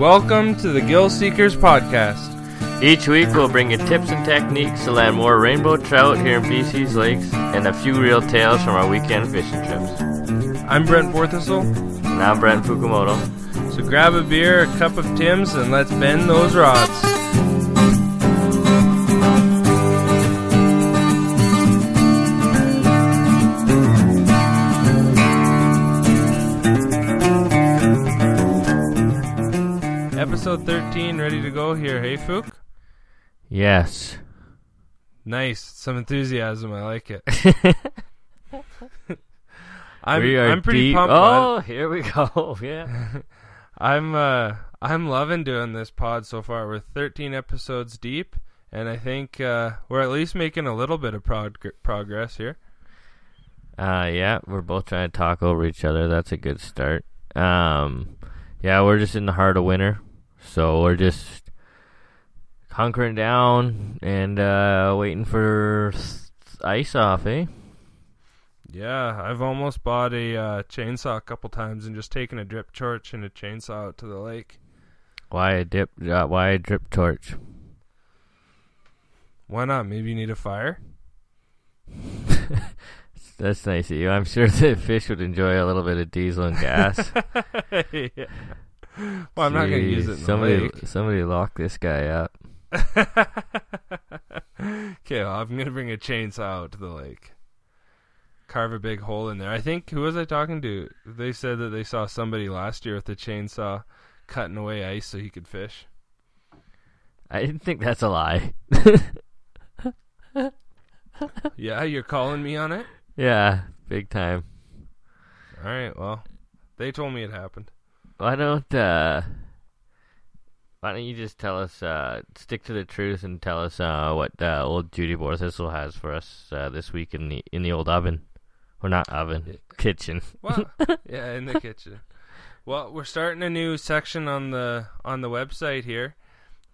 Welcome to the Gillseekers Podcast. Each week we'll bring you tips and techniques to land more rainbow trout here in BC's lakes and a few real tales from our weekend fishing trips. I'm Brent Borthistle. And I'm Brent Fukumoto. So grab a beer, a cup of Tim's, and let's bend those rods. Episode 13 ready to go here, hey Fook? Yes. Nice. Some enthusiasm. I like it. I'm we are I'm pretty deep. pumped. Oh, bud. here we go. Yeah. I'm uh I'm loving doing this pod so far. We're 13 episodes deep, and I think uh, we're at least making a little bit of prog- progress here. Uh, yeah, we're both trying to talk over each other. That's a good start. Um, yeah, we're just in the heart of winter, so we're just hunkering down and uh, waiting for ice off, eh? Yeah, I've almost bought a uh, chainsaw a couple times and just taken a drip torch and a chainsaw out to the lake. Why a dip? Uh, why a drip torch? Why not? Maybe you need a fire. That's nice of you. I'm sure the fish would enjoy a little bit of diesel and gas. yeah. Well, I'm not going to use it in somebody, the lake. somebody lock this guy up. okay, well, I'm going to bring a chainsaw out to the lake. Carve a big hole in there. I think, who was I talking to? They said that they saw somebody last year with a chainsaw cutting away ice so he could fish. I didn't think that's a lie. Yeah, you're calling me on it? yeah, big time. All right, well, they told me it happened. Why don't uh why don't you just tell us uh stick to the truth and tell us uh what uh, old Judy Borthistle has for us uh, this week in the in the old oven. Or not oven, kitchen. Well, yeah, in the kitchen. Well, we're starting a new section on the on the website here.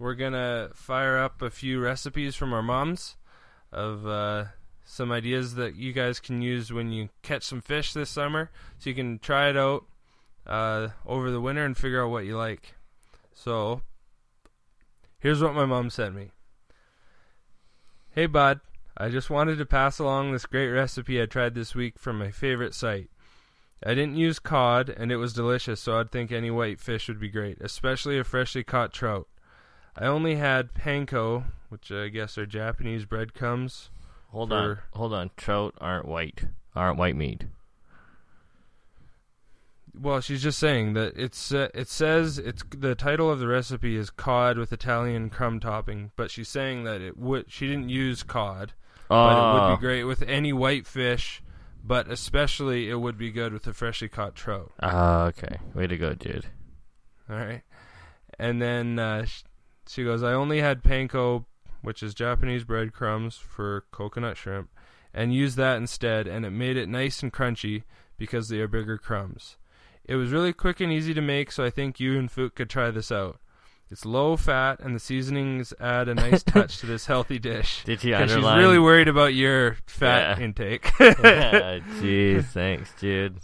We're gonna fire up a few recipes from our moms of uh, some ideas that you guys can use when you catch some fish this summer, so you can try it out uh, over the winter and figure out what you like. So, here's what my mom sent me. Hey, bud. I just wanted to pass along this great recipe I tried this week from my favorite site. I didn't use cod, and it was delicious, so I'd think any white fish would be great, especially a freshly caught trout. I only had panko, which I guess are Japanese breadcrumbs. Hold on. Hold on. Trout aren't white. Aren't white meat. Well, she's just saying that it's uh, it says it's the title of the recipe is cod with Italian crumb topping, but she's saying that it would she didn't use cod, but it would be great with any white fish, but especially it would be good with a freshly caught trout. Oh, okay. Way to go, dude. All right. And then uh, she goes, I only had panko, which is Japanese breadcrumbs for coconut shrimp, and used that instead, and it made it nice and crunchy because they are bigger crumbs. It was really quick and easy to make, so I think you and Fook could try this out. It's low fat, and the seasonings add a nice touch to this healthy dish. Did he 'Cause she's really worried about your fat Yeah. intake. Yeah, Jeez, thanks, dude.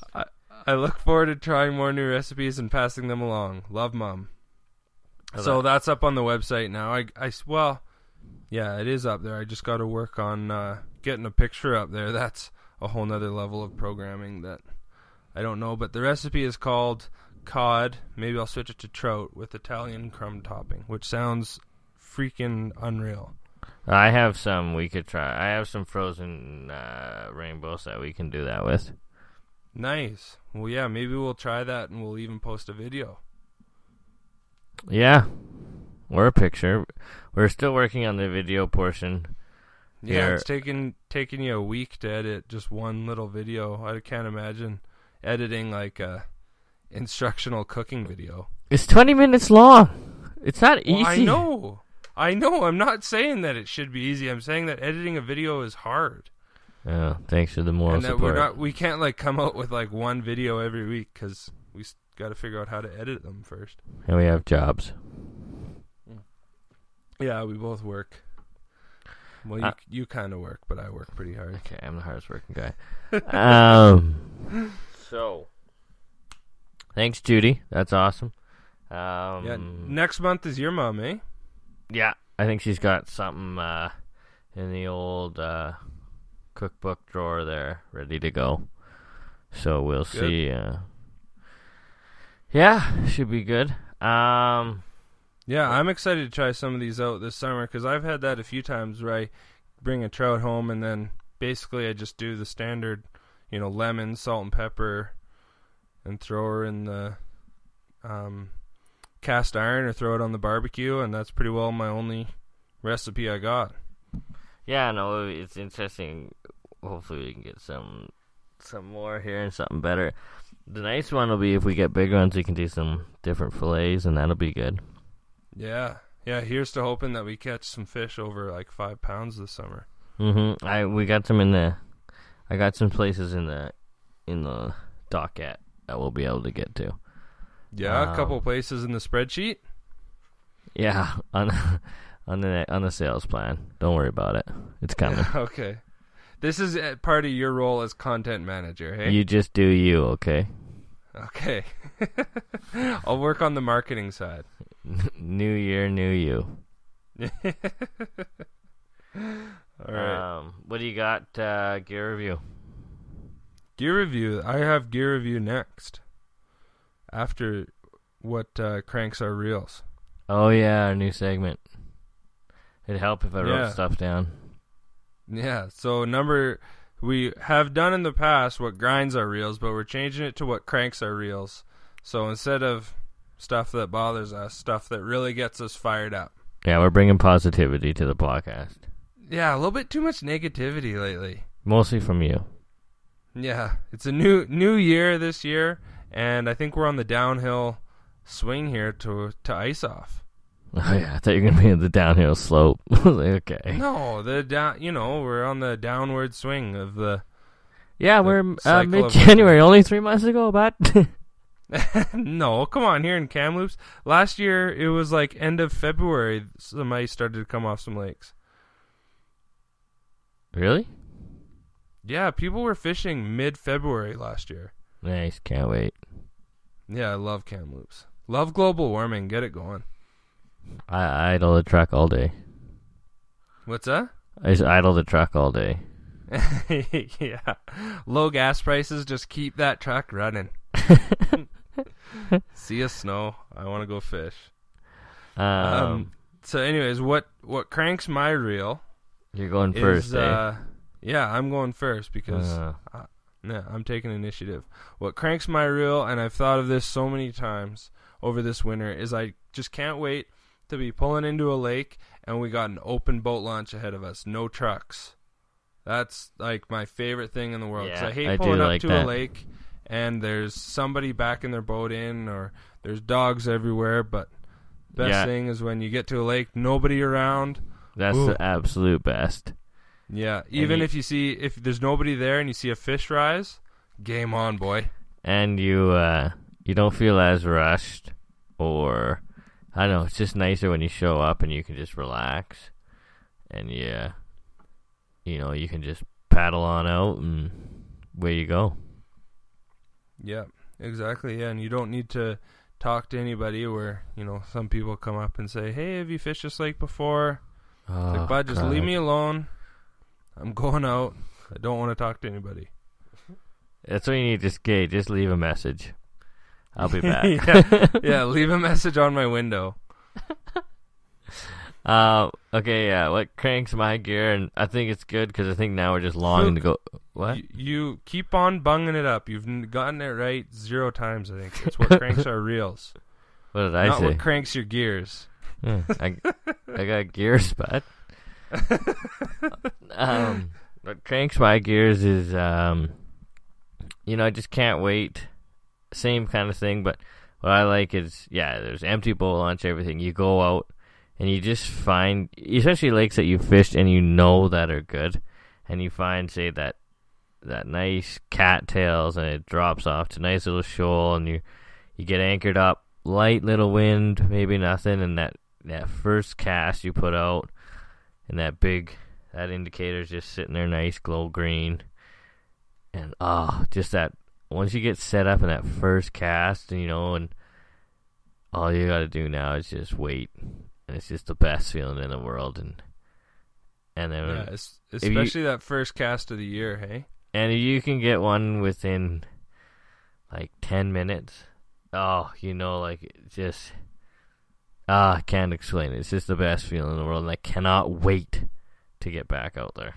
I look forward to trying more new recipes and passing them along. Love, Mom. I So that's up on the website now. I, I well, yeah, it is up there. I just got to work on uh, getting a picture up there. That's a whole nother level of programming that I don't know. But the recipe is called cod. Maybe I'll switch it to trout with Italian crumb topping, which sounds freaking unreal. I have some we could try. I have some frozen uh, rainbows that we can do that with. Nice. Well, yeah, maybe we'll try that and we'll even post a video. Yeah, or a picture. We're still working on the video portion. Yeah, Here. it's taken taking you a week to edit just one little video. I can't imagine editing like a instructional cooking video. It's 20 minutes long. It's not easy. Well, I know. I know. I'm not saying that it should be easy. I'm saying that editing a video is hard. Yeah, thanks for the moral and that support. we're not we can't like come out with like one video every week cuz we got to figure out how to edit them first. and we have jobs. Yeah, we both work. Well, you Uh, you kind of work, but I work pretty hard. Okay, I'm the hardest working guy. um, so, thanks, Judy. That's awesome. Um, Yeah. Next month is your mom, eh? Yeah, I think she's got something uh, in the old uh, cookbook drawer there, ready to go. So we'll Good. see. Uh, yeah, should be good. Um, Yeah, I'm excited to try some of these out this summer because I've had that a few times where I bring a trout home and then basically I just do the standard, you know, lemon, salt, and pepper, and throw her in the um, cast iron or throw it on the barbecue, and that's pretty well my only recipe I got. yeah, no, it's interesting. Hopefully, we can get some some more here and something better. The nice one will be if we get bigger ones, we can do some different fillets, and that'll be good. Yeah, yeah. Here's to hoping that we catch some fish over like five pounds this summer. Mm-hmm. I we got some in the, I got some places in the, in the docket that we'll be able to get to. Yeah, a couple Um, places in the spreadsheet. Yeah, on on the on the sales plan. Don't worry about it. It's coming. okay. This is uh, part of your role as content manager, hey? You just do you, okay? Okay. I'll work on the marketing side. new year, new you. All right. Um, what do you got? Uh, gear review. gear review. I have gear review next. After what uh, cranks our reels. Oh yeah, our new segment. It'd help if I wrote Yeah. stuff down. Yeah. So number we have done in the past what grinds our reels, but we're changing it to what cranks our reels. So instead of stuff that bothers us, stuff that really gets us fired up. Yeah, we're bringing positivity to the podcast, Yeah, a little bit too much negativity lately. mostly from you. Yeah, it's a new new year this year, and I think we're on the downhill swing here to to ice off. Oh yeah, I thought you were gonna be in the downhill slope. I was like, okay. No, the down. You know, we're on the downward swing of the. Yeah, The we're uh, mid January, only three months ago, but no, come on, here in Kamloops. Last year it was like end of February. Some ice started to come off some lakes. Really Yeah, people were fishing mid February last year. nice. Can't wait. Yeah, I love Kamloops. Love global warming. Get it going. I idle the truck all day. What's that? I just idle the truck all day. yeah. Low gas prices just keep that truck running. See a snow. I want to go fish. Um, Um, so, anyways, what what cranks my reel you're going is first, eh? uh, yeah, I'm going first because Uh, yeah, I'm taking initiative. What cranks my reel, and I've thought of this so many times over this winter, is I just can't wait to be pulling into a lake and we got an open boat launch ahead of us, no trucks. That's like my favorite thing in the world. Yeah, I hate I pulling up like to that. a lake and there's somebody backing their boat in, or there's dogs everywhere. But best Yeah. thing is when you get to a lake, nobody around. That's Ooh. the absolute best. Yeah, even you- if you see if there's nobody there and you see a fish rise, game on, boy. and you uh you don't feel as rushed or I don't know, it's just nicer when you show up and you can just relax and yeah you know, you can just paddle on out and where you go. Yeah, exactly. Yeah, and you don't need to talk to anybody. Where you know some people come up and say, "Hey, have you fished this lake before?" Oh, like, bud, just God. leave me alone. I'm going out. I don't want to talk to anybody. That's what you need just gay, just leave a message. I'll be back. yeah, yeah. Leave a message on my window. Uh, okay, yeah. What cranks my gear, and I think it's good because I think now we're just longing to go. What? You, you keep on bunging it up. You've gotten it right zero times. I think it's what cranks our reels, What did I not say? what cranks your gears. Yeah, I, I got gears, bud. um, what cranks my gears is, um, you know, I just can't wait. Same kind of thing, but what I like is, yeah, there's empty bowl lunch, everything. You go out and you just find, especially lakes that you fished and you know that are good, and you find, say, that that nice cattails and it drops off to a nice little shoal and you you get anchored up light little wind maybe nothing and that that first cast you put out and that big that indicator's just sitting there nice glow green and oh just that once you get set up in that first cast and you know and all you gotta do now is just wait, and it's just the best feeling in the world. And and then Yeah, es- especially that first cast of the year. Hey. and you can get one within like ten minutes, oh, you know, like just ah, I can't explain it. It's just the best feeling in the world, and I cannot wait to get back out there.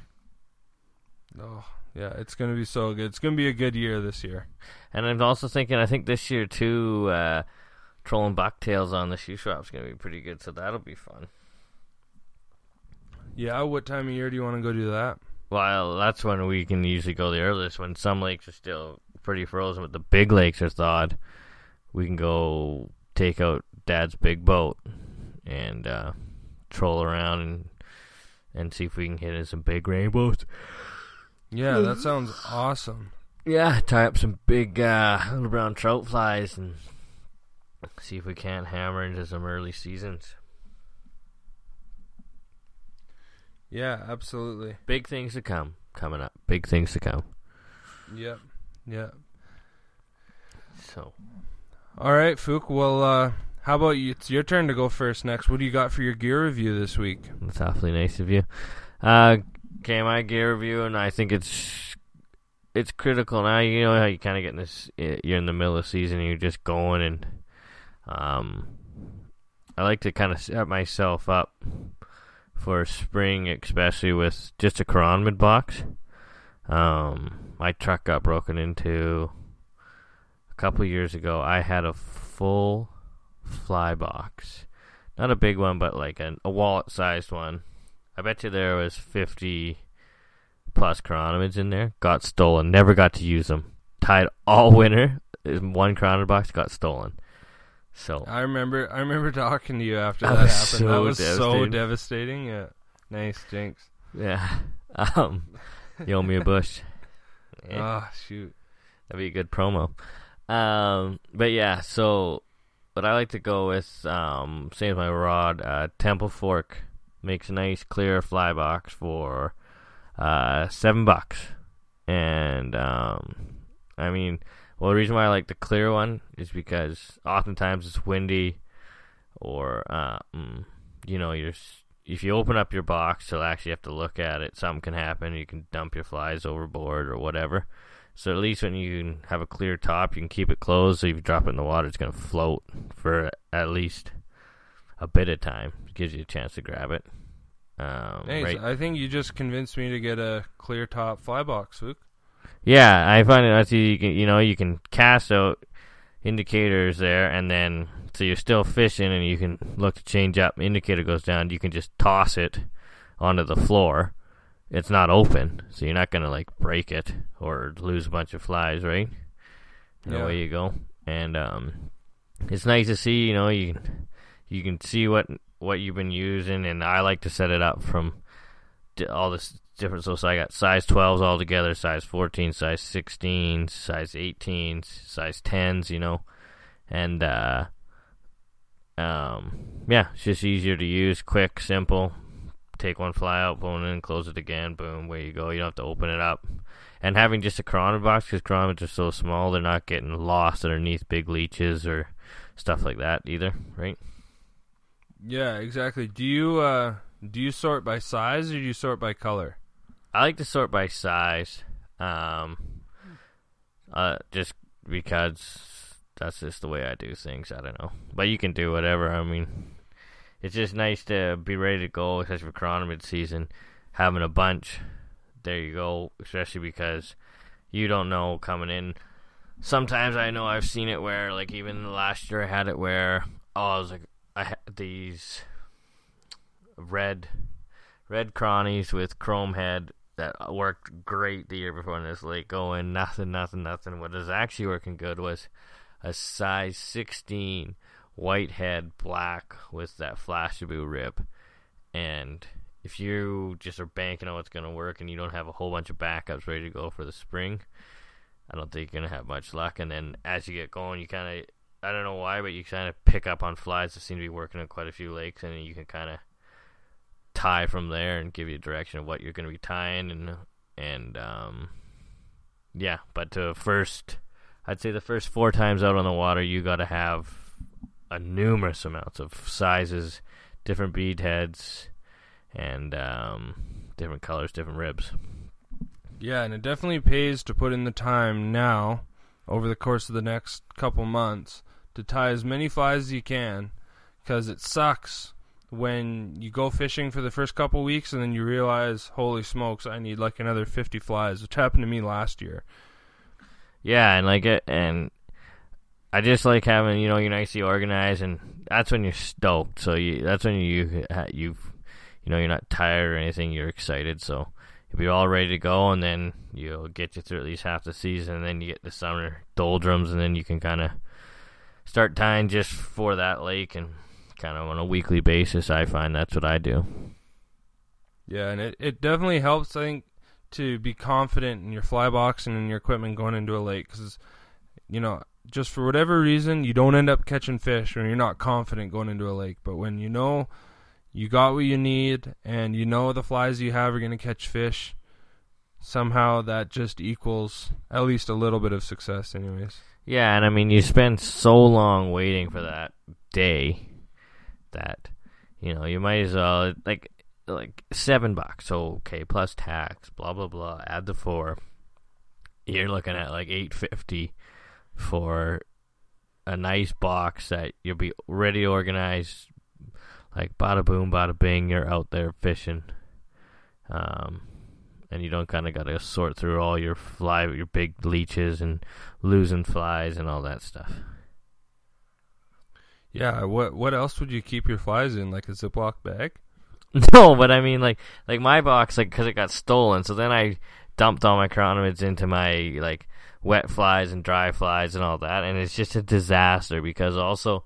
Oh, yeah, it's gonna be so good. It's gonna be a good year this year. And I'm also thinking, I think this year too, uh, trolling bucktails on the Shuswap's gonna be pretty good, so that'll be fun. Yeah, what time of year do you want to go do that? Well, that's when we can usually go the earliest. When some lakes are still pretty frozen, but the big lakes are thawed, we can go take out Dad's big boat and uh, troll around and and see if we can hit in some big rainbows. Yeah, that sounds awesome. Yeah, tie up some big uh, little brown trout flies and see if we can't hammer into some early seasons. Yeah, absolutely. Big things to come coming up. Big things to come. Yep. Yep. So All right, Fook. Well, uh, how about you? It's your turn to go first next. What do you got for your gear review this week? that's awfully nice of you. Uh, okay, my gear review, and I think it's it's critical now. You know how you kind of get in this. You're in the middle of season, you're just going, and um, I like to kind of set myself up for spring, especially with just a chironomid box. Um, my truck got broken into a couple years ago. I had a full fly box, not a big one, but like an, a wallet-sized one. I bet you there was fifty plus chironomids in there. Got stolen. Never got to use them. Tied all winter. One chironomid box got stolen. So I remember. I remember talking to you after That that, was happened. that so was so devastating. devastating. Yeah. Nice, Jinx. yeah, um, you owe me a bush. Yeah. Oh shoot. That'd be a good promo. Um, but yeah, so what I like to go with, um, same as my rod, uh, Temple Fork makes a nice clear fly box for uh, seven bucks, and um, I mean, well, the reason why I like the clear one is because oftentimes it's windy, or uh, mm, you know, you're if you open up your box, you'll actually have to look at it. Something can happen. You can dump your flies overboard or whatever. So at least when you have a clear top, you can keep it closed. So if you drop it in the water, it's going to float for at least a bit of time. It gives you a chance to grab it. Um, Nice. right. I think you just convinced me to get a clear top fly box, Fook. Yeah, I find it easy. You can, you know, you can cast out indicators there, and then so you're still fishing, and you can look to change up. Indicator goes down. You can just toss it onto the floor. It's not open, so you're not gonna like break it or lose a bunch of flies, right? And Yeah. away you go. And um, it's nice to see. You know, you can you can see what what you've been using, and I like to set it up from all this different. So, so I got size 12s all together, size 14, size 16, size 18, size 10s, you know, and uh, um, yeah, it's just easier to use, quick, simple. Take one fly out, bone in, close it again, boom, where you go. You don't have to open it up. And having just a chironomid box, because chironomids are so small, they're not getting lost underneath big leeches or stuff like that either, right? Yeah, exactly. Do you uh do you sort by size or do you sort by color? I like to sort by size, um, uh, just because that's just the way I do things. I don't know, but you can do whatever. I mean, it's just nice to be ready to go, especially for chironomid season. Having a bunch, there you go. Especially because you don't know coming in. Sometimes I know I've seen it where, like, even last year I had it where, oh, I was like, I had these red red cronies with chrome head that worked great the year before in this lake going nothing nothing nothing what is actually working good was a size 16 white head black with that Flashabou rib and if you just are banking on what's going to work and you don't have a whole bunch of backups ready to go for the spring i don't think you're going to have much luck. And then as you get going you kind of i don't know why but you kind of pick up on flies that seem to be working on quite a few lakes and you can kind of tie from there and give you a direction of what you're going to be tying and and um yeah but uh, first i'd say the first four times out on the water you got to have a numerous amounts of sizes, different bead heads, and um, different colors, different ribs. Yeah, and it definitely pays to put in the time now, over the course of the next couple months, to tie as many flies as you can, because it sucks when you go fishing for the first couple weeks and then you realize, holy smokes, I need like another 50 flies, which happened to me last year. Yeah, and like it, and I just like having you know you're nicely organized, and that's when you're stoked. So you that's when you you you know you're not tired or anything. You're excited, so you'll be all ready to go, and then you'll get you through at least half the season, and then you get the summer doldrums, and then you can kind of start tying just for that lake and kind of on a weekly basis. I find that's what I do. Yeah, and it, it definitely helps. I think to be confident in your fly box and in your equipment going into a lake because you know just for whatever reason you don't end up catching fish when you're not confident going into a lake. But when you know you got what you need and you know the flies you have are going to catch fish somehow that just equals at least a little bit of success anyways. Yeah and i mean you spend so long waiting for that day that you know you might as well like like seven bucks. So okay, plus tax, blah blah blah. Add the four. You're looking at like eight fifty for a nice box that you'll be ready organized. Like bada boom, bada bing. You're out there fishing, um, and you don't kind of got to sort through all your fly, your big leeches and losing flies and all that stuff. Yeah, what what else would you keep your flies in? Like a Ziploc bag? No, but I mean, like, like my box, like, because it got stolen. So then I dumped all my chironomids into my like wet flies and dry flies and all that, and it's just a disaster because also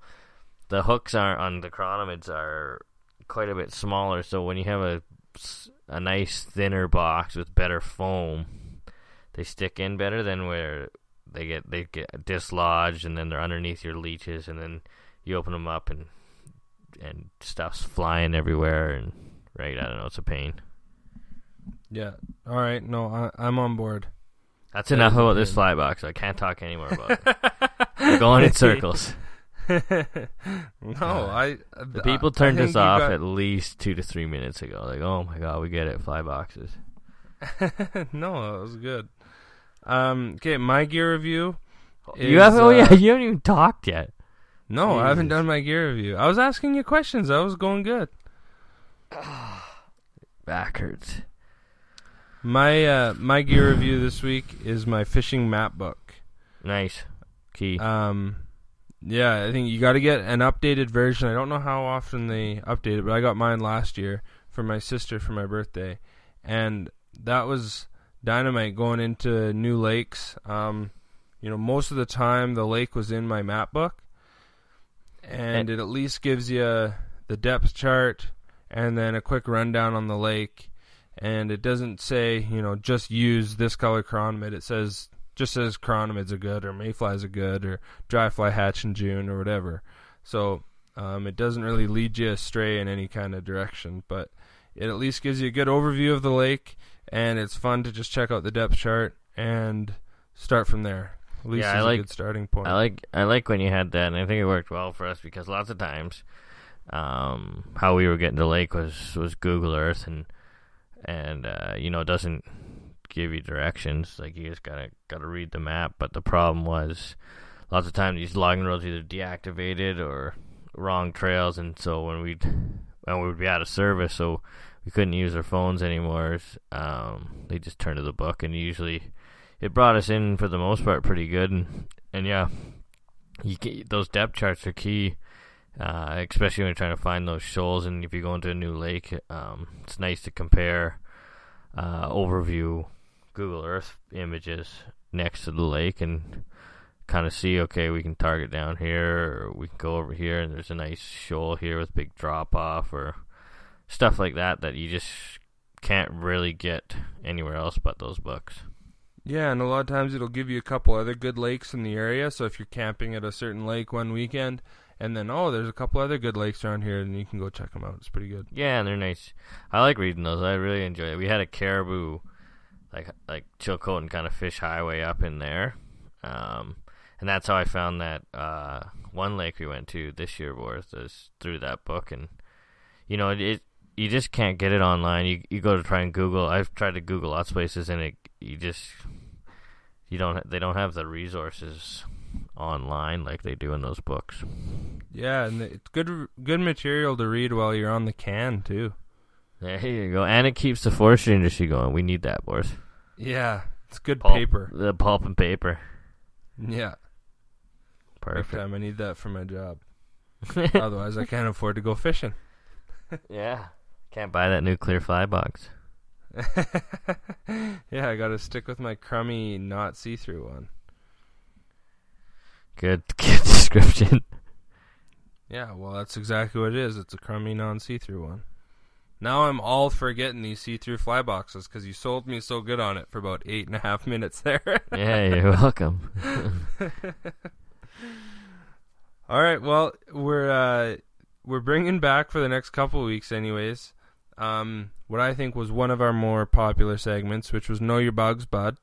the hooks are on the chironomids are quite a bit smaller. So when you have a a nice thinner box with better foam, they stick in better than where they get they get dislodged and then they're underneath your leeches and then you open them up and and stuff's flying everywhere and right i don't know it's a pain. Yeah. All right. No I, am on board. That's enough about this fly box. I can't talk anymore about it. We're going in circles. No i the people turned us off got... at least two to three minutes ago. Like oh my god we get it fly boxes. No that was good. Um okay my gear review is, you have oh uh, yeah you haven't even talked yet no, I haven't done my gear review. I was asking you questions. I was going good. Back hurts. My uh, my gear review this week is my fishing map book. Nice. Key. Um, yeah, I think you got to get an updated version. I don't know how often they update it, but I got mine last year for my sister for my birthday, and that was dynamite going into new lakes. Um, you know, most of the time the lake was in my map book, and it at least gives you the depth chart and then a quick rundown on the lake. And it doesn't say, you know, just use this color chironomid. It says just says chironomids are good or mayflies are good or dry fly hatch in June or whatever. So um, it doesn't really lead you astray in any kind of direction, but it at least gives you a good overview of the lake, and it's fun to just check out the depth chart and start from there. At least yeah, I like, a good starting point. I like I like when you had that, and I think it worked well for us because lots of times, um, how we were getting to lake was was Google Earth, and and uh, you know it doesn't give you directions. Like you just gotta gotta read the map. But the problem was, lots of times these logging roads either deactivated or wrong trails, and so when we'd when we would be out of service, so we couldn't use our phones anymore. Um, they just turned to the book, and usually it brought us in for the most part pretty good, and and yeah, you get, those depth charts are key, uh, especially when you're trying to find those shoals. And if you go into a new lake, um, it's nice to compare uh, overview Google Earth images next to the lake and kind of see okay we can target down here or we can go over here and there's a nice shoal here with big drop off or stuff like that that you just can't really get anywhere else but those books yeah, and a lot of times it'll give you a couple other good lakes in the area. So if you're camping at a certain lake one weekend, and then oh, there's a couple other good lakes around here, and you can go check them out. It's pretty good. Yeah, and they're nice. I like reading those. I really enjoy it. We had a Cariboo, like like Chilcotin kind of fish highway up in there, um, and that's how I found that uh, one lake we went to this year was is through that book, and you know it. You just can't get it online. You you go to try and Google. I've tried to Google lots of places, and it you just you don't they don't have the resources online like they do in those books. Yeah, and it's good good material to read while you're on the can too. There you go, and it keeps the forestry industry going. We need that, boys. Yeah, it's good Pulp, paper. The pulp and paper. Yeah, Perfect. time. I need that for my job. Otherwise, I can't afford to go fishing. yeah. Can't buy that nuclear fly box. yeah, I got to stick with my crummy, not see-through one. Good, good description. Yeah, well, that's exactly what it is. It's a crummy, non-see-through one. Now I'm all for getting these see-through fly boxes because you sold me so good on it for about eight and a half minutes there. yeah, you're welcome. all right, well, we're uh, we're bringing back for the next couple of weeks, anyways. Um, what I think was one of our more popular segments, which was Know Your Bugs, Bud.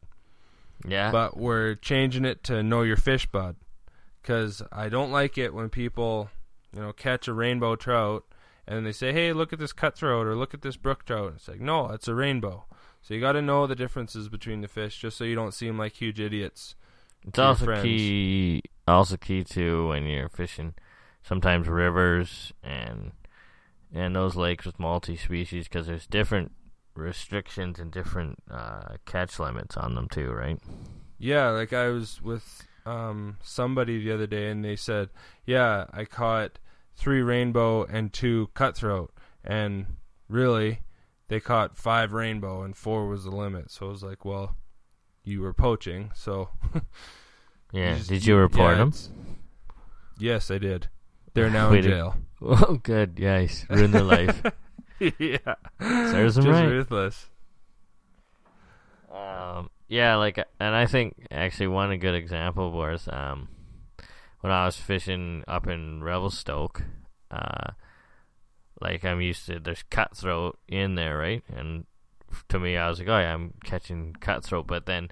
yeah. but we're changing it to know your fish bud because i don't like it when people you know catch a rainbow trout and they say hey look at this cutthroat or look at this brook trout it's like no it's a rainbow so you got to know the differences between the fish just so you don't seem like huge idiots It's also key. Also key too when you're fishing, sometimes rivers and and those lakes with multi-species because there's different restrictions and different uh, catch limits on them too, right? yeah like i was with um, somebody the other day and they said yeah i caught three rainbow and two cutthroat and really they caught five rainbow and four was the limit so i was like well you were poaching so Yeah. just- Did you report yeah, them? yes i did they're now in jail Oh, good. Yes, ruined their life. yeah Serves them just right. ruthless Um, yeah, like, and I think actually one a good example was um, when I was fishing up in Revelstoke. Uh, like I'm used to, there's cutthroat in there, right? And to me, I was like, oh yeah, I'm catching cutthroat. But then,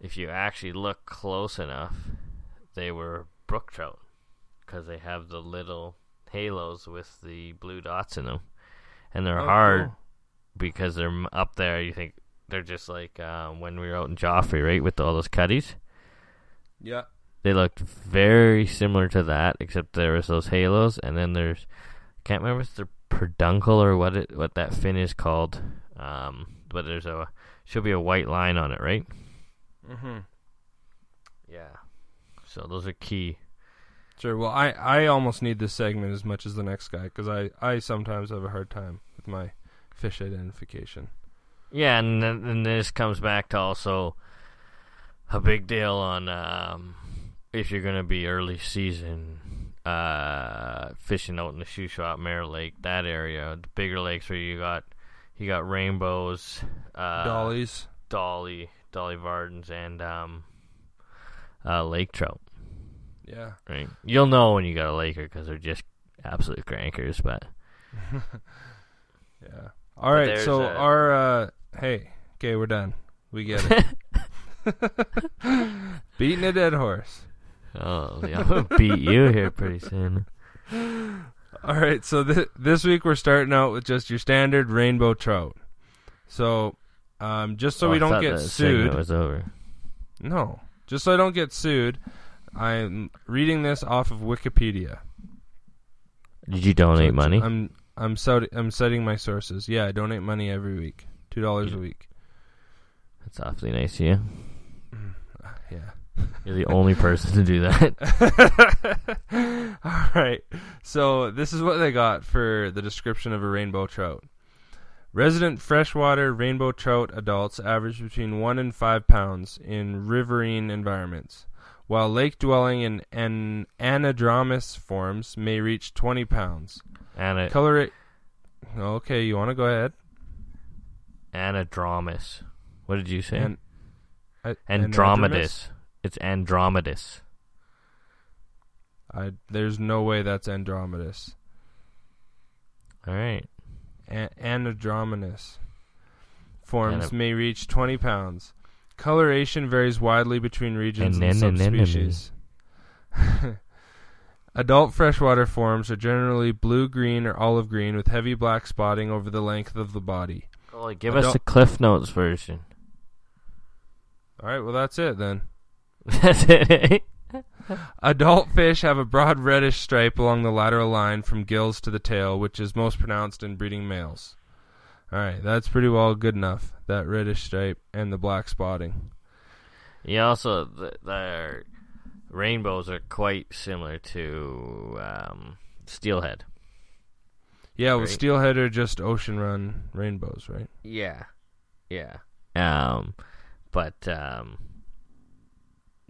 if you actually look close enough, they were brook trout because they have the little halos with the blue dots in them, and they're Oh, hard cool. because they're up there. You think they're just like um, when we were out in Joffre, right, with all those cutties. yeah They looked very similar to that, except there was those halos, and then there's can't remember if it's the peduncle or what it what that fin is called. Um, but there's a should be a white line on it, right? mm-hmm. Yeah. So those are key. Sure well i i almost need this segment as much as the next guy because i i sometimes have a hard time with my fish identification Yeah, and then and this comes back to also a big deal on um, if you're gonna be early season uh, fishing out in the Shuswap Mara Lake, that area, the bigger lakes where you got you got rainbows, uh, dollies dolly, dolly vardens, and um, uh, lake trout. Yeah Right, you'll know when you got a laker because they're just absolute crankers. But Yeah. All right. there's So a- our uh, hey, okay, we're done. We get it. Beating a dead horse. oh, yeah, I'm gonna beat you here pretty soon. All right. So th- this week we're starting out with just your standard rainbow trout. So, um, just so Oh, we don't get sued. was over. No, just so I don't get sued. I'm reading this off of Wikipedia. Did you donate it's- money? I'm I'm cit- I'm citing my sources. Yeah, I donate money every week. Two dollars a week. That's awfully nice of you. Mm, yeah. You're the only person to do that. All right. So this is what they got for the description of a rainbow trout. Resident freshwater rainbow trout adults average between one and five pounds in riverine environments, while lake dwelling and an anadromous forms may reach 20 pounds. Ana- Color it Okay, you want to go ahead? Anadromous. What did you say? An- a- Andromedus. It's Andromedus. I, there's no way that's Andromedus. All right. A- anadromous forms Ana- may reach 20 pounds. Coloration varies widely between regions and, subspecies. Adult freshwater forms are generally blue green or olive green with heavy black spotting over the length of the body. Oh, give us the Cliff Notes version. All right, well that's it then. That's it. Eh? Adult fish have a broad reddish stripe along the lateral line from gills to the tail, which is most pronounced in breeding males. All right, that's pretty well good enough. That reddish stripe and the black spotting. Yeah, also the, their rainbows are quite similar to um, steelhead. Yeah, well, Right. steelhead are just ocean run rainbows, right? Yeah, yeah. Um, but um,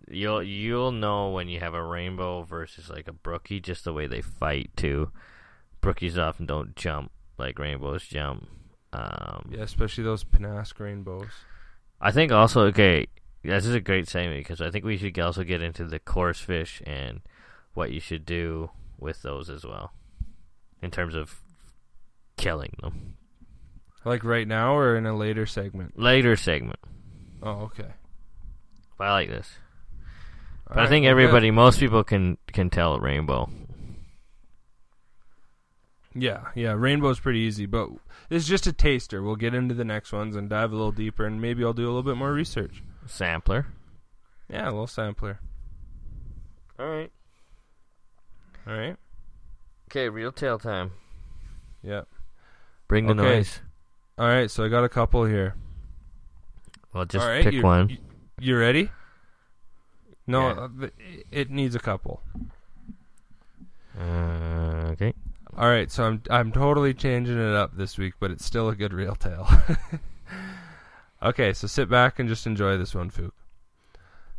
you'll you'll know when you have a rainbow versus like a brookie just the way they fight too. Brookies often don't jump like rainbows jump. Um, Yeah, especially those Pennask rainbows. I think also okay. This is a great segment because I think we should also get into the coarse fish and what you should do with those as well, in terms of killing them. Like right now or in a later segment? Later segment. Oh, okay. But I like this. But I Alright, think everybody, most people can can tell a rainbow. Yeah, yeah, rainbow's pretty easy, but it's just a taster. We'll get into the next ones and dive a little deeper, and maybe I'll do a little bit more research. Sampler. Yeah, a little sampler. All right. All right. Okay, real tail time. Yep. Bring the Okay. noise. All right. So I got a couple here. Well, just right, pick you- one. You, you ready? No, Yeah. uh, it needs a couple. Uh, okay. All right, so I'm I'm totally changing it up this week, but it's still a good real tale. okay, so sit back and just enjoy this one, Fook.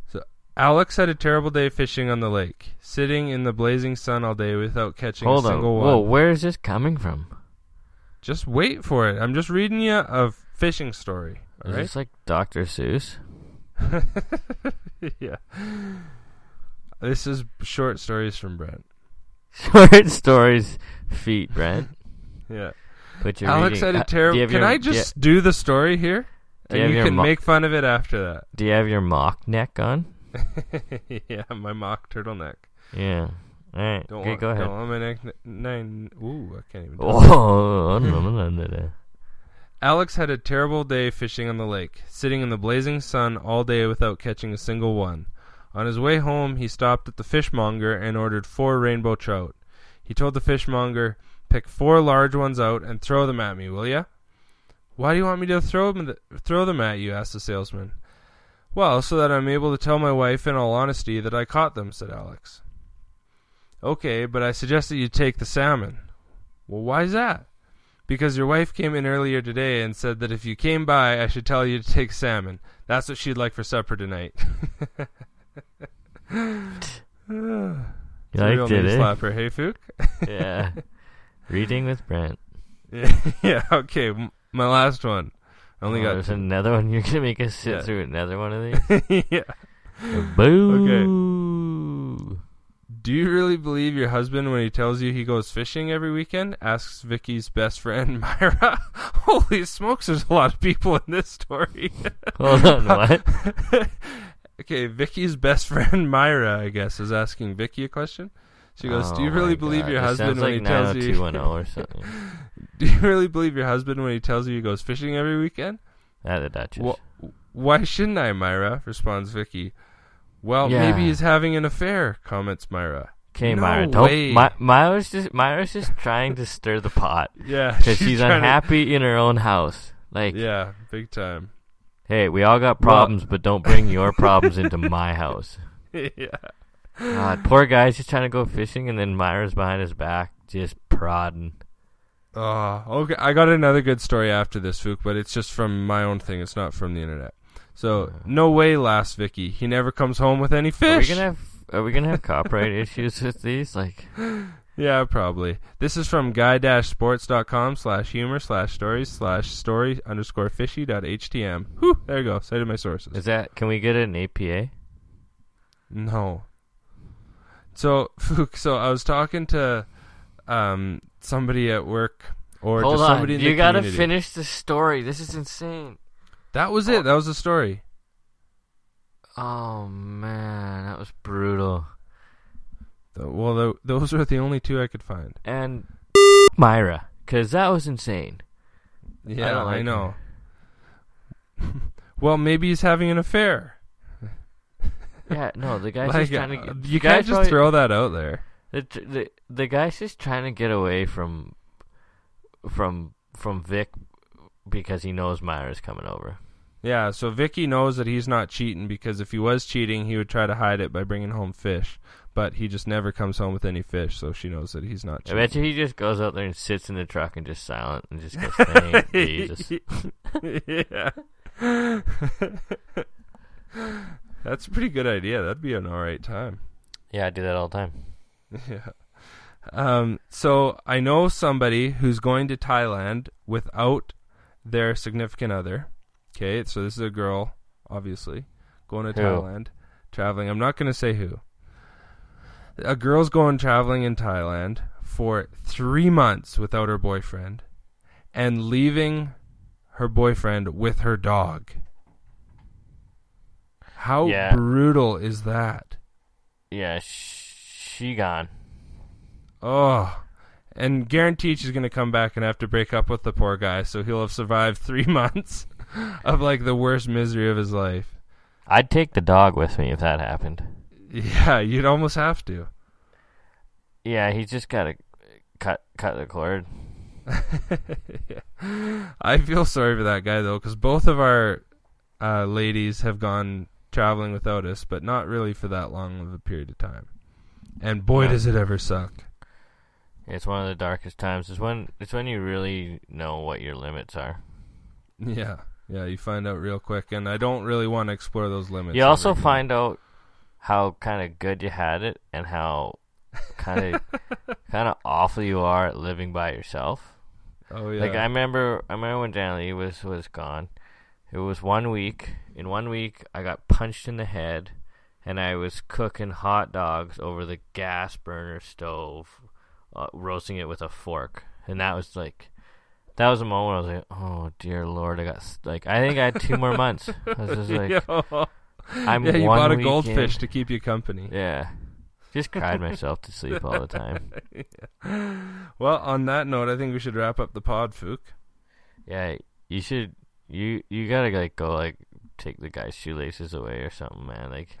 So Alex had a terrible day fishing on the lake, sitting in the blazing sun all day without catching Hold a on. single Whoa, where is this coming from? Just wait for it. I'm just reading you a fishing story. All Is right. this like Dr. Seuss? yeah. This is short stories from Brent. Short stories, feet, Brent. Yeah. But you're Alex reading, had uh, a terrible. you Can your- I do you- just do the story here? Do you and you can mo- make fun of it after that. Do you have your mock neck on? yeah, my mock turtleneck. Yeah. All right. Don't okay, want, go ahead. Don't want my neck. Nine. Ooh, I can't even. do. Oh, no. Alex had a terrible day fishing on the lake, sitting in the blazing sun all day without catching a single one. On his way home, he stopped at the fishmonger and ordered four rainbow trout. He told the fishmonger, "Pick four large ones out and throw them at me, will ya?" "Why do you want me to throw them th- throw them at you?" asked the salesman. "Well, so that I'm able to tell my wife in all honesty that I caught them," said Alex. "Okay, but I suggest that you take the salmon." "Well, why's that?" Because your wife came in earlier today and said that if you came by, I should tell you to take salmon. That's what she'd like for supper tonight. You It's a real liked it, eh? slapper, hey Fook? Yeah. Reading with Brent. yeah, yeah, okay. m- My last one. I only oh, got there's another one. You're gonna make us sit Yeah. through another one of these. yeah. Boo. Do you really believe your husband when he tells you he goes fishing every weekend? Asks Vicky's best friend Myra. Holy smokes, there's a lot of people in this story. Hold on, what? Okay, Vicky's best friend Myra, I guess, is asking Vicky a question. She goes, "Do you Oh really believe God, your husband when like he tells you? 90210 or something? Do you really believe your husband when he tells you he goes fishing every weekend? At the Duchess. Wh- why shouldn't I, Myra? Responds Vicky. Well, Yeah. maybe he's having an affair. Comments Myra. Okay, No Myra. Don't, way. My, Myra's just Myra's just trying to stir the pot Yeah, because she's, to- unhappy in her own house. Like, Yeah, big time. Hey, we all got problems, but don't bring your problems into my house. yeah. God, poor guy's just trying to go fishing, and then Myra's behind his back, just prodding. Oh, okay. I got another good story after this, Fook, but it's just from my own thing. It's not from the internet. So, no way, last Vicky. He never comes home with any Are we fish. gonna have Are we gonna have copyright issues with these? Like, Yeah, probably. This is from guy-sports.com slash humor slash stories slash story underscore fishy dot htm. Whew, there you go. Cited my sources. is that? Can we get an APA? No. So, so I was talking to um, somebody at work or Hold just on, somebody in the you the gotta community. finish the story. This is insane. That was it. That was the story. Oh man, that was brutal. The- well, tho- those are the only two I could find. And Myra, because that was insane. Yeah, don't I, know. well, maybe he's having an affair. Yeah, no, the guy's Like, just trying to. uh, Get, you can't just probably- throw that out there. The, the the guy's just trying to get away from from from Vic because he knows Myra's coming over. Yeah, so Vicky knows that he's not cheating because if he was cheating, he would try to hide it by bringing home fish. But he just never comes home with any fish, so she knows that he's not I cheating. bet you he just goes out there and sits in the truck and just silent and just goes, "Thank Jesus." yeah. That's a pretty good idea. That'd be an all right time. Yeah, I do that all the time. Yeah. Um, so I know somebody who's going to Thailand without their significant other. Okay, so this is a girl, obviously, going to Who? Thailand, traveling. I'm not going to say who. A girl's going traveling in Thailand for three months without her boyfriend and leaving her boyfriend with her dog. How Yeah. brutal is that? Yeah, sh- she gone. Oh, and guaranteed she's going to come back and have to break up with the poor guy, so he'll have survived three months of like the worst misery of his life. I'd take the dog with me if that happened. Yeah, you'd almost have to. Yeah, he's just gotta cut cut the cord. I feel sorry for that guy though, because both of our uh, ladies have gone traveling without us, but not really for that long of a period of time. And boy, Yeah. does it ever suck. It's one of the darkest times. It's when it's when you really know what your limits are. Yeah, yeah, you find out real quick, and I don't really want to explore those limits. You also find out how kind of good you had it and how kind of kind of awful you are at living by yourself. Oh yeah, Like I remember, I remember when Danny was was gone. It was one week. In one week, I got punched in the head, and I was cooking hot dogs over the gas burner stove, uh, roasting it with a fork. And that was like, that was a moment I was like, oh dear lord, I got like, I think I had two more months. I was just like, Yo. I'm yeah, you one bought a goldfish to keep you company. Yeah, just cried myself to sleep all the time. Well, on that note, I think we should wrap up the pod, Fook. Yeah, you should. You you gotta like go like take the guy's shoelaces away or something, man. Like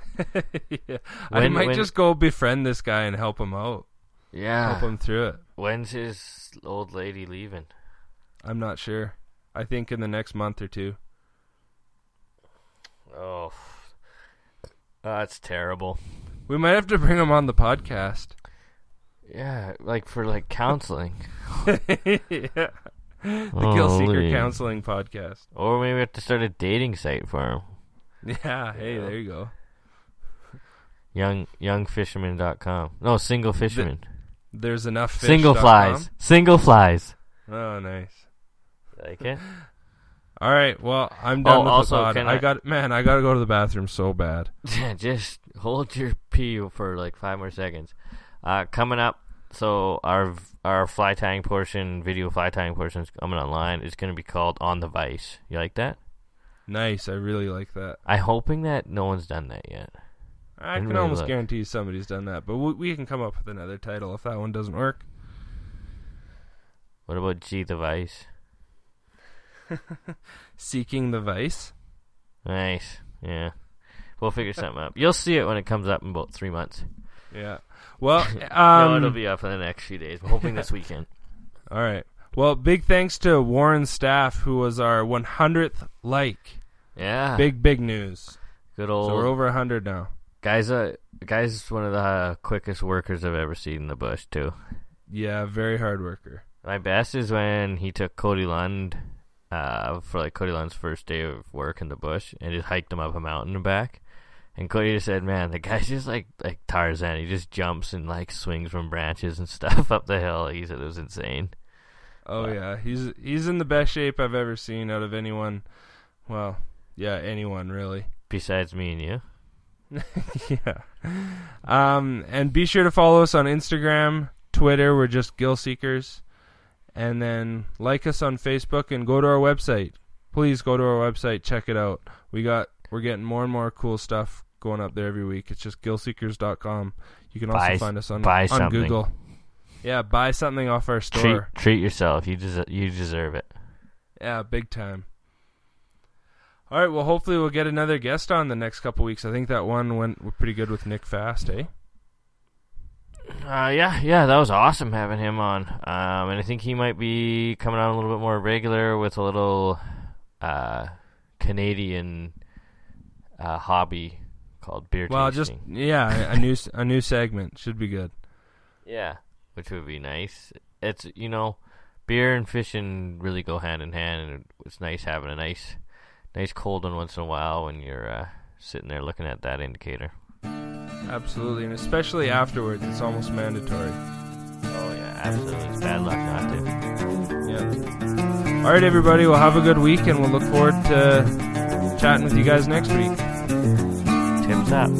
yeah. I might when- just go befriend this guy and help him out, yeah. help him through it. When's his old lady leaving? I'm not sure. I think in the next month or two. Oh, Oh, that's terrible. We might have to bring him on the podcast. Yeah, like for like counseling, yeah. The Gillseeker Holy. Counseling Podcast. or maybe we have to start a dating site for him. Yeah, hey, there you go. Young youngfisherman.com. No, single fisherman. There's enough fish. single dot flies. Single flies. Oh, nice. Like it? All right, well, I'm done Oh, with also, the pod. can I I- got man, I got to go to the bathroom so bad. Just hold your pee for like five more seconds. Uh, coming up, so our our fly tying portion, video fly tying portion is coming online. It's going to be called On the Vice. You like that? Nice, I really like that. I'm hoping that no one's done that yet. I Didn't can really almost look. guarantee somebody's done that, but we, we can come up with another title if that one doesn't work. What about G the Vice? Seeking the Vice. Nice. Yeah. We'll figure something up. You'll see it when it comes up in about three months. Yeah. Well, no, um, it'll be up in the next few days. We're hoping this weekend. all right. Well, big thanks to Warren staff, who was our 100th like. Yeah. Big, big news. Good So old we're over 100 now. guy's. Uh, guy's one of the uh, quickest workers I've ever seen in the bush too. Yeah, very hard worker. My best is when he took Cody Lund uh, for like Cody Lund's first day of work in the bush and just hiked him up a mountain and back. And Cody just said, "Man, the guy's just like like Tarzan. He just jumps and like swings from branches and stuff up the hill." He said it was insane. Oh Wow. yeah, he's he's in the best shape I've ever seen out of anyone. Well, yeah, anyone really. Besides me and you, yeah. Um, and be sure to follow us on Instagram, Twitter. We're just Gillseekers, and then like us on Facebook and go to our website. Please go to our website, check it out. We got we're getting more and more cool stuff going up there every week. It's just gillseekers.com. You can also Buy- find us on buy on something. Google. Yeah, buy something off our Treat store. treat yourself. You des- you deserve it. Yeah, big time. All right, well, hopefully we'll get another guest on the next couple weeks. I think that one went pretty good with Nick Fast, eh? Uh, yeah, yeah, that was awesome having him on. Um, and I think he might be coming on a little bit more regular with a little uh, Canadian uh, hobby called beer Well, just yeah, a new a new segment should be good. Yeah, which would be nice. It's you know, beer and fishing really go hand in hand, and it's nice having a nice, nice cold one once in a while when you're uh, sitting there looking at that indicator. Absolutely, and especially afterwards, it's almost mandatory. Oh yeah, absolutely. It's bad luck not to. Yeah. All right, everybody. Well, have a good week, and we'll look forward to chatting with you guys next week. Tim's up.